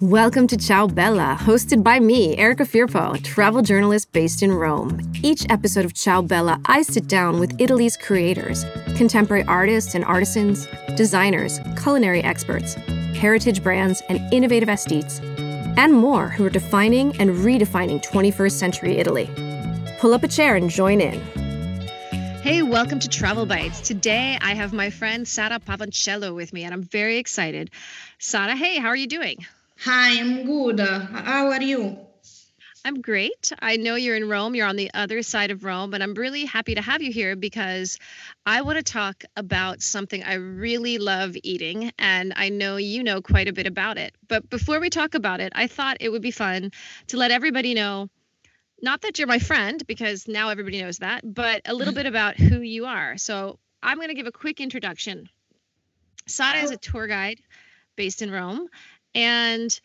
Welcome to Ciao Bella, hosted by me, Erica Firpo, travel journalist based in Rome. Each episode of Ciao Bella, I sit down with Italy's creators, contemporary artists and artisans, designers, culinary experts, heritage brands, and innovative aesthetes, and more who are defining and redefining 21st century Italy. Pull up a chair and join in. Hey, welcome to Travel Bites. Today I have my friend Sara Pavoncello with me, and I'm very excited. Sara, hey, how are you doing? Hi, I'm good. How are you? I'm great. I know you're in Rome. You're on the other side of Rome, but I'm really happy to have you here because I want to talk about something I really love eating, and I know you know quite a bit about it. But before we talk about it, I thought it would be fun to let everybody know not that you're my friend, because now everybody knows that, but a little mm-hmm. bit about who you are. So I'm going to give a quick introduction. Sara is a tour guide based in Rome and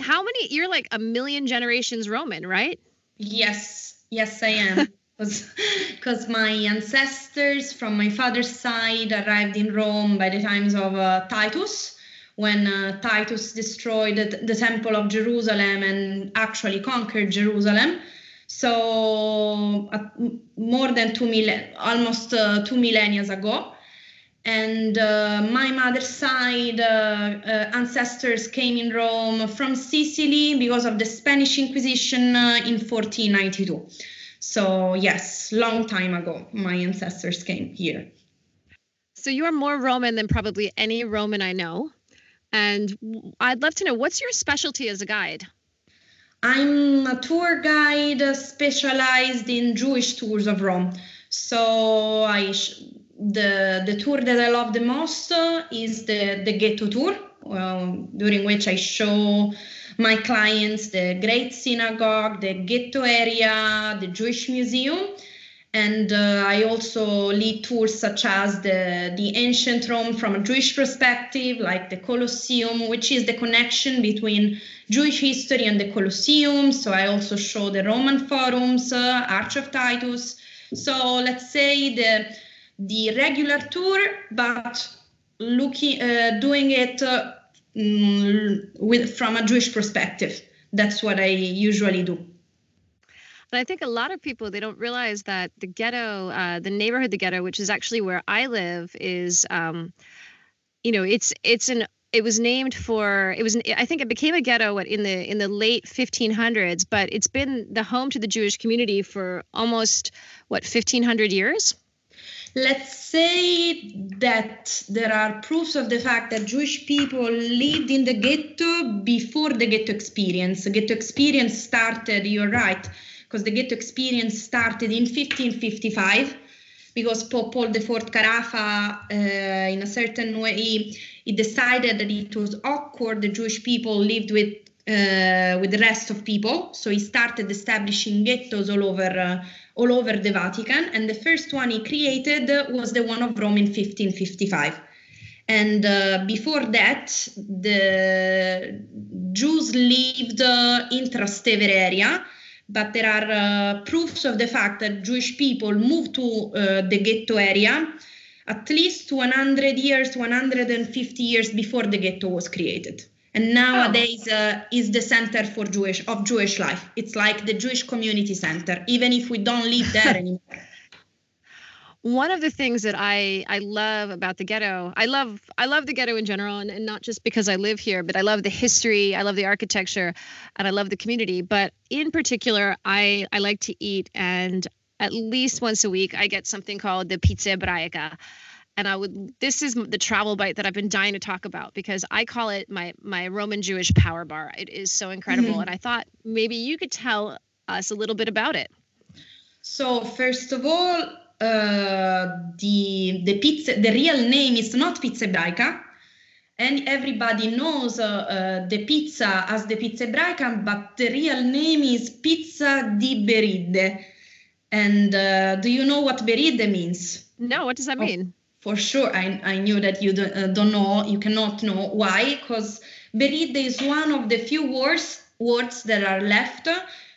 how many, you're like a million generations Roman, right? Yes, yes, I am. Because my ancestors from my father's side arrived in Rome by the times of uh, Titus, when uh, Titus destroyed the, the, Temple of Jerusalem and actually conquered Jerusalem. So, uh, more than two million, almost uh, two millennia ago and uh, my mother's side uh, uh, ancestors came in Rome from Sicily because of the Spanish Inquisition uh, in 1492. So yes, long time ago, my ancestors came here. So you are more Roman than probably any Roman I know, and I'd love to know what's your specialty as a guide. I'm a tour guide specialized in Jewish tours of Rome. So I the the tour that I love the most is the the ghetto tour, um, during which I show my clients the Great Synagogue, the ghetto area, the Jewish Museum, and uh, I also lead tours such as the the ancient Rome from a Jewish perspective, like the Colosseum, which is the connection between Jewish history and the Colosseum. So I also show the Roman forums, uh, Arch of Titus. So let's say the the regular tour, but looking uh, doing it uh, mm, with from a Jewish perspective. That's what I usually do. But I think a lot of people they don't realize that the ghetto, uh, the neighborhood, the ghetto, which is actually where I live, is, um, you know, it's it's an it was named for it was I think it became a ghetto in the in the late 1500s, but it's been the home to the Jewish community for almost what 1500 years let's say that there are proofs of the fact that Jewish people lived in the ghetto before the ghetto experience. The ghetto experience started, you're right, because the ghetto experience started in 1555 because Pope Paul IV Carafa, uh, in a certain way, he decided that it was awkward the Jewish people lived with uh, with the rest of people. So he started establishing ghettos all over uh, all over the Vatican, and the first one he created was the one of Rome in 1555. And uh, before that, the Jews lived uh, in Trastevere area, but there are uh, proofs of the fact that Jewish people moved to uh, the ghetto area at least 100 years, 150 years before the ghetto was created and nowadays oh. uh, is the center for jewish of jewish life it's like the jewish community center even if we don't live there anymore one of the things that I I love about the ghetto, I love I love the ghetto in general, and, and not just because I live here, but I love the history, I love the architecture, and I love the community. But in particular, I I like to eat, and at least once a week, I get something called the pizza ebraica, and I would this is the travel bite that I've been dying to talk about because I call it my my Roman Jewish power bar. It is so incredible mm-hmm. and I thought maybe you could tell us a little bit about it. So first of all, uh, the the pizza the real name is not pizza ebraica and everybody knows uh, uh, the pizza as the pizza ebraica but the real name is pizza di Beride. And uh, do you know what Beride means? No, what does that mean? For sure I, I knew that you don't, uh, don't know you cannot know why because beridde is one of the few words words that are left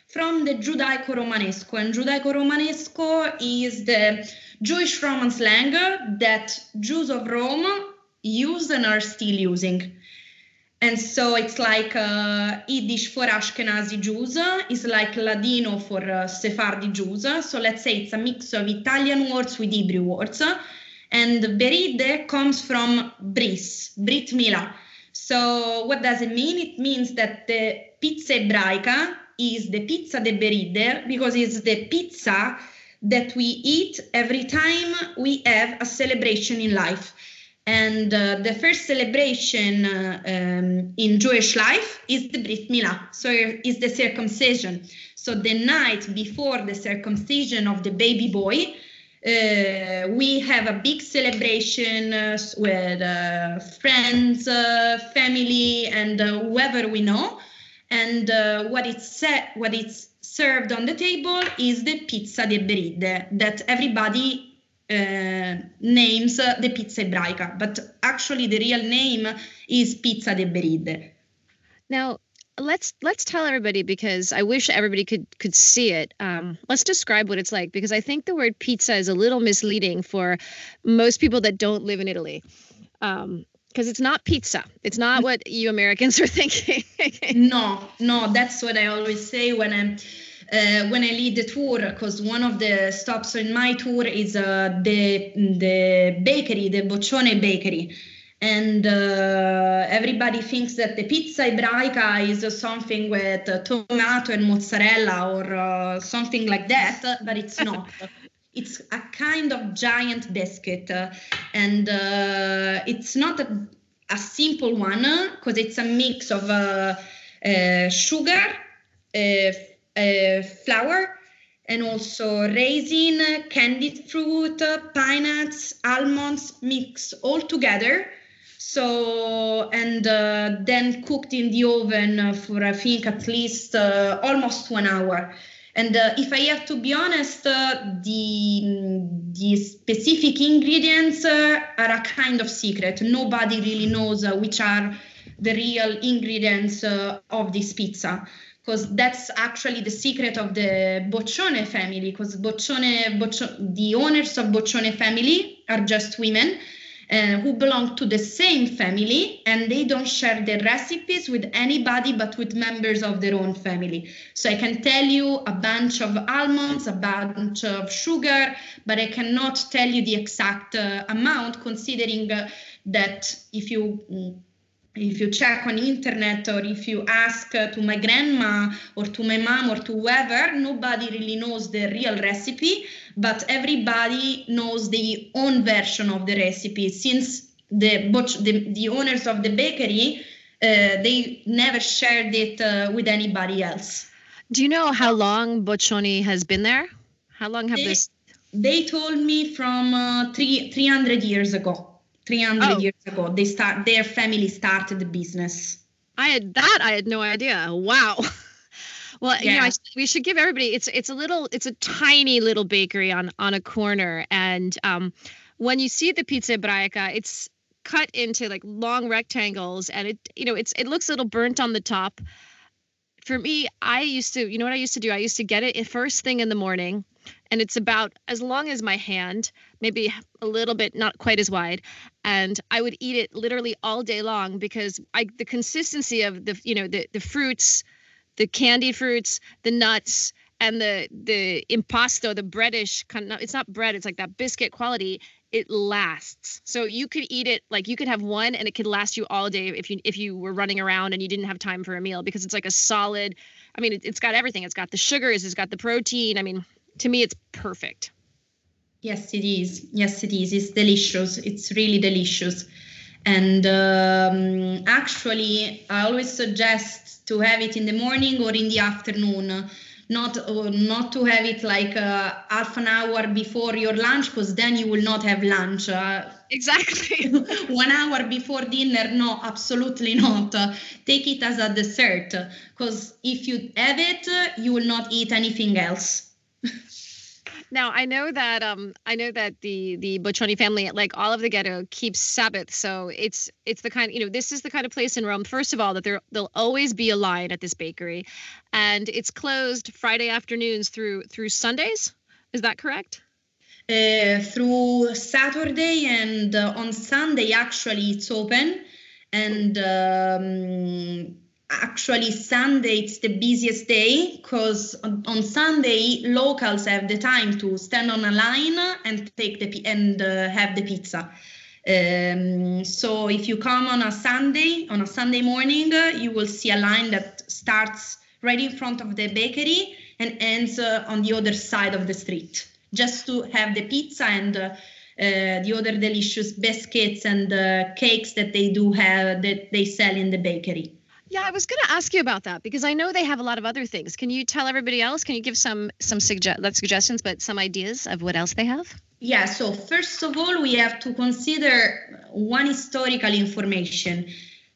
from the giudaico-romanesco and giudaico-romanesco is the jewish roman slang that jews of rome use and are still using And so it's like uh, Yiddish for Ashkenazi Jews is like Ladino for uh, Sephardi Jews. So let's say it's a mix of Italian words with Hebrew words. And beride comes from bris, Brit Mila. So what does it mean? It means that the pizza ebraica is the pizza de beride because it's the pizza that we eat every time we have a celebration in life. And uh, the first celebration uh, um, in Jewish life is the Brit Milah, so is the circumcision. So the night before the circumcision of the baby boy, uh, we have a big celebration uh, with uh, friends, uh, family, and whoever we know. And what it's set, what it's served on the table is the pizza de beride that everybody uh, names uh, the pizza ebraica, but actually the real name is pizza de beride. Now, let's let's tell everybody because I wish everybody could could see it. Um, let's describe what it's like because I think the word pizza is a little misleading for most people that don't live in Italy. Um, because it's not pizza. It's not what you Americans are thinking. no, no, that's what I always say when I'm uh, when I lead the tour, because one of the stops in my tour is uh, the the bakery, the Boccione Bakery, and uh, everybody thinks that the pizza ebraica is something with tomato and mozzarella or uh, something like that, but it's not. it's a kind of giant biscuit, uh, and uh, it's not a, a simple one because it's a mix of sugar uh, flour and also raisin, candied fruit, pine nuts, almonds mixed all together. So, and uh, then cooked in the oven for I think at least uh, almost one hour. And uh, if I have to be honest, uh, the, the specific ingredients uh, are a kind of secret. Nobody really knows which are the real ingredients of this pizza because that's actually the secret of the Boccione family. Because Boccione, Boccione, the owners of Boccione family are just women uh, who belong to the same family, and they don't share their recipes with anybody but with members of their own family. So I can tell you a bunch of almonds, a bunch of sugar, but I cannot tell you the exact uh, amount, considering uh, that if you mm, if you check on internet or if you ask to my grandma or to my mom or to whoever nobody really knows the real recipe but everybody knows the own version of the recipe. Since the the, the owners of the bakery uh, they never shared it uh, with anybody else. Do you know how long boccioni has been there? How long have they, this they told me from uh, three 300 years ago 300 oh. years ago they start their family started the business. I had that i had no idea. Wow. Well yeah. you know I, we should give everybody it's it's a little it's a tiny little bakery on on a corner. And um when you see the pizza ebraica it's cut into like long rectangles and it you know it's it looks a little burnt on the top. For me i used to you know what i used to do? I used to get it first thing in the morning and it's about as long as my hand, maybe a little bit not quite as wide, and I would eat it literally all day long because I the consistency of the you know the the fruits, the candied fruits, the nuts, and the the impasto, the breadish kind of, it's not bread, it's like that biscuit quality. It lasts. So you could eat it like you could have one and it could last you all day if you if you were running around and you didn't have time for a meal because it's like a solid. I mean, it, it's got everything. It's got the sugars. It's got the protein. I mean, to me, it's perfect. Yes, it is. Yes, it is. It's delicious. It's really delicious. And um, actually, I always suggest to have it in the morning or in the afternoon not uh, not to have it like uh, half an hour before your lunch because then you will not have lunch uh, exactly one hour before dinner no absolutely not take it as a dessert because if you have it you will not eat anything else now I know that um I know that the the Boccioni family, like all of the ghetto, keeps Sabbath. So it's it's the kind you know this is the kind of place in Rome. First of all, that there there'll always be a line at this bakery, and it's closed Friday afternoons through through Sundays. Is that correct? Uh, through Saturday and uh, on Sunday actually it's open and um, actually Sunday it's the busiest day because on, Sunday locals have the time to stand on a line and take the and uh, have the pizza. Um, so if you come on a Sunday, on a Sunday morning, uh, you will see a line that starts right in front of the bakery and ends uh, on the other side of the street, just to have the pizza and uh, uh the other delicious biscuits and uh, cakes that they do have that they sell in the bakery. Yeah, I was going to ask you about that because I know they have a lot of other things. Can you tell everybody else? Can you give some some suggest suggestions, but some ideas of what else they have? Yeah. So first of all, we have to consider one historical information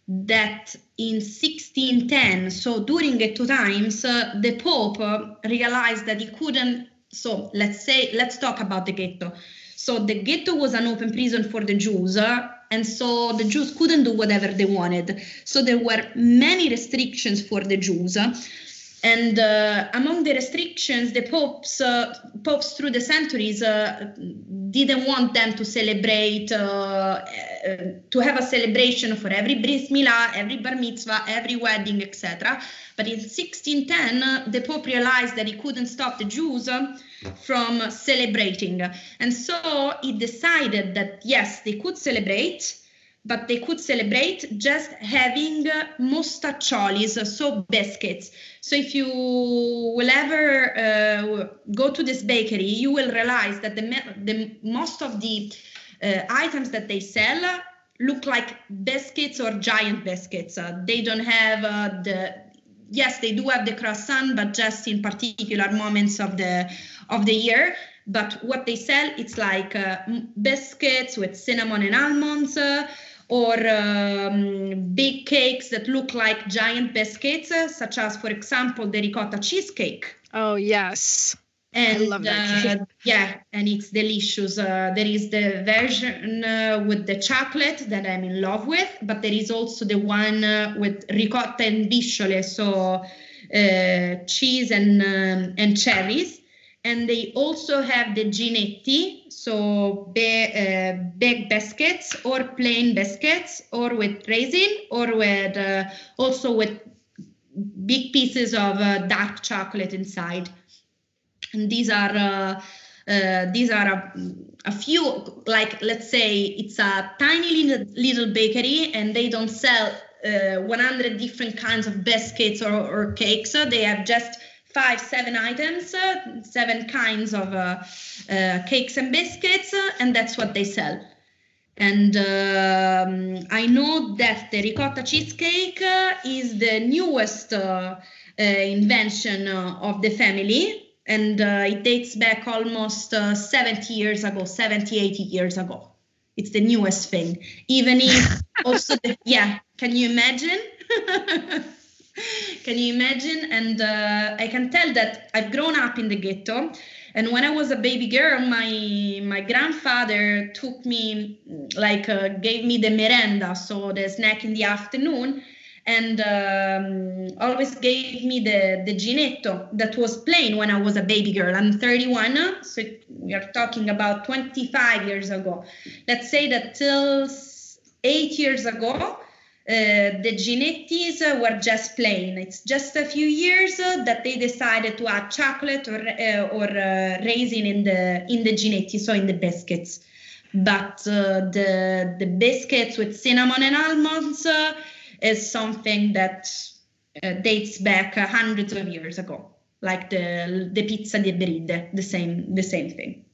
that in 1610, so during Ghetto times, uh, the Pope uh, realized that he couldn't. So let's say let's talk about the ghetto. So the ghetto was an open prison for the Jews. Uh, and so the Jews couldn't do whatever they wanted. So there were many restrictions for the Jews. And uh, among the restrictions, the popes, uh, popes through the centuries uh, didn't want them to celebrate, uh, uh, to have a celebration for every bris milah, every bar mitzvah, every wedding, etc. But in 1610, the Pope realized that he couldn't stop the Jews from celebrating. And so he decided that yes, they could celebrate, but they could celebrate just having mostaccioli, so biscuits. So if you will ever uh, go to this bakery, you will realize that the, the most of the uh, items that they sell look like biscuits or giant biscuits. Uh, they don't have uh, the yes, they do have the croissant, but just in particular moments of the of the year. But what they sell, it's like uh, biscuits with cinnamon and almonds, uh, or um, big cakes that look like giant biscuits, uh, such as, for example, the ricotta cheesecake. Oh yes. And I love that uh, yeah, and it's delicious. Uh, there is the version uh, with the chocolate that I'm in love with, but there is also the one uh, with ricotta and visciole, so uh, cheese and um, and cherries. And they also have the ginetti, so be, uh, baked biscuits or plain biscuits, or with raisin, or with also with big pieces of dark chocolate inside. And these are uh, uh, these are a, a, few like let's say it's a tiny little, little bakery and they don't sell uh, 100 different kinds of biscuits or, or cakes. They have just five seven items uh, seven kinds of uh, uh, cakes and biscuits and that's what they sell. And um, i know that the ricotta cheesecake is the newest invention of the family. And uh, it dates back almost uh, 70 years ago 70 80 years ago. It's the newest thing. Even if also the, yeah can you imagine can you imagine and uh, i can tell that i've grown up in the ghetto and when i was a baby girl my my grandfather took me like uh, gave me the merenda so the snack in the afternoon and um, always gave me the, the ginetto that was plain when I was a baby girl. I'm 31, so we are talking about 25 years ago. Let's say that till eight years ago, the ginettis uh, were just plain. It's just a few years uh, that they decided to add chocolate or uh, or uh, raisin in the in the ginetti, so in the biscuits. But uh, the the biscuits with cinnamon and almonds is something that uh, dates back uh, hundreds of years ago, like the the pizza di Bride, the same the same thing.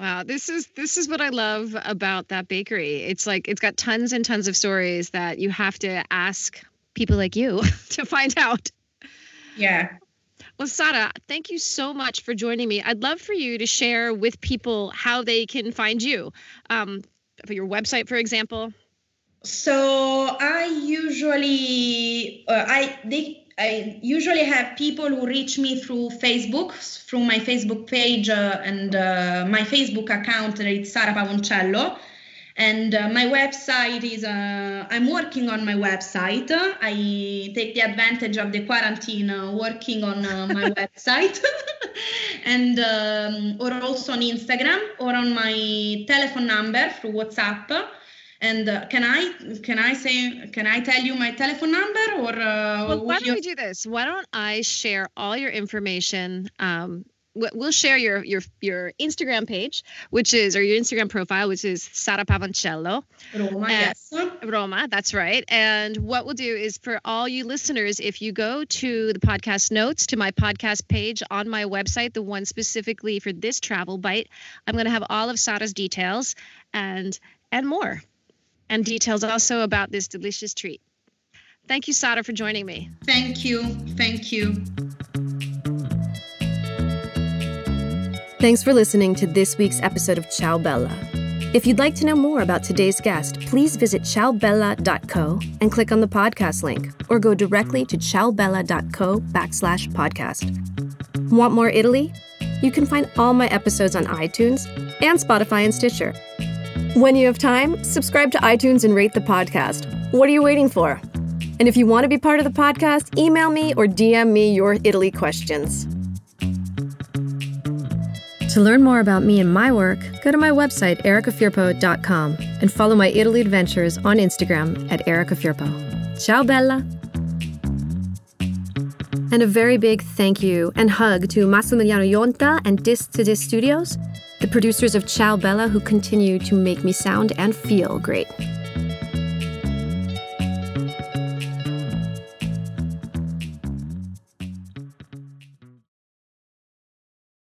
Wow, this is this is what I love about that bakery. It's like it's got tons and tons of stories that you have to ask people like you to find out. Yeah. Well, Sara, thank you so much for joining me. I'd love for you to share with people how they can find you. Um, for your website, for example. So I usually uh, I they I usually have people who reach me through Facebook, through my Facebook page uh, and uh, my Facebook account. It's Sara Pavoncello. And uh, my website is, uh, I'm working on my website. I take the advantage of the quarantine uh, working on my website. and um, or also on Instagram or on my telephone number through WhatsApp And uh, can I can I say can I tell you my telephone number or? Uh, well, why don't you... we do this? Why don't I share all your information? Um, we'll share your your your Instagram page, which is or your Instagram profile, which is Sara Pavoncello. Roma, yes. Roma, that's right. And what we'll do is for all you listeners, if you go to the podcast notes to my podcast page on my website, the one specifically for this travel bite, I'm going to have all of Sara's details and and more, and details also about this delicious treat. Thank you, Sara, for joining me. Thank you. Thank you. Thanks for listening to this week's episode of Ciao Bella. If you'd like to know more about today's guest, please visit ciaobella.co and click on the podcast link, or go directly to ciaobella.co backslash podcast. Want more Italy? You can find all my episodes on iTunes and Spotify and Stitcher. When you have time, subscribe to iTunes and rate the podcast. What are you waiting for? And if you want to be part of the podcast, email me or DM me your Italy questions. To learn more about me and my work, go to my website, ericafirpo.com, and follow my Italy adventures on Instagram at ericafirpo. Ciao, Bella! And a very big thank you and hug to Massimiliano Yonta and Disc to Disc Studios, producers of Ciao Bella who continue to make me sound and feel great.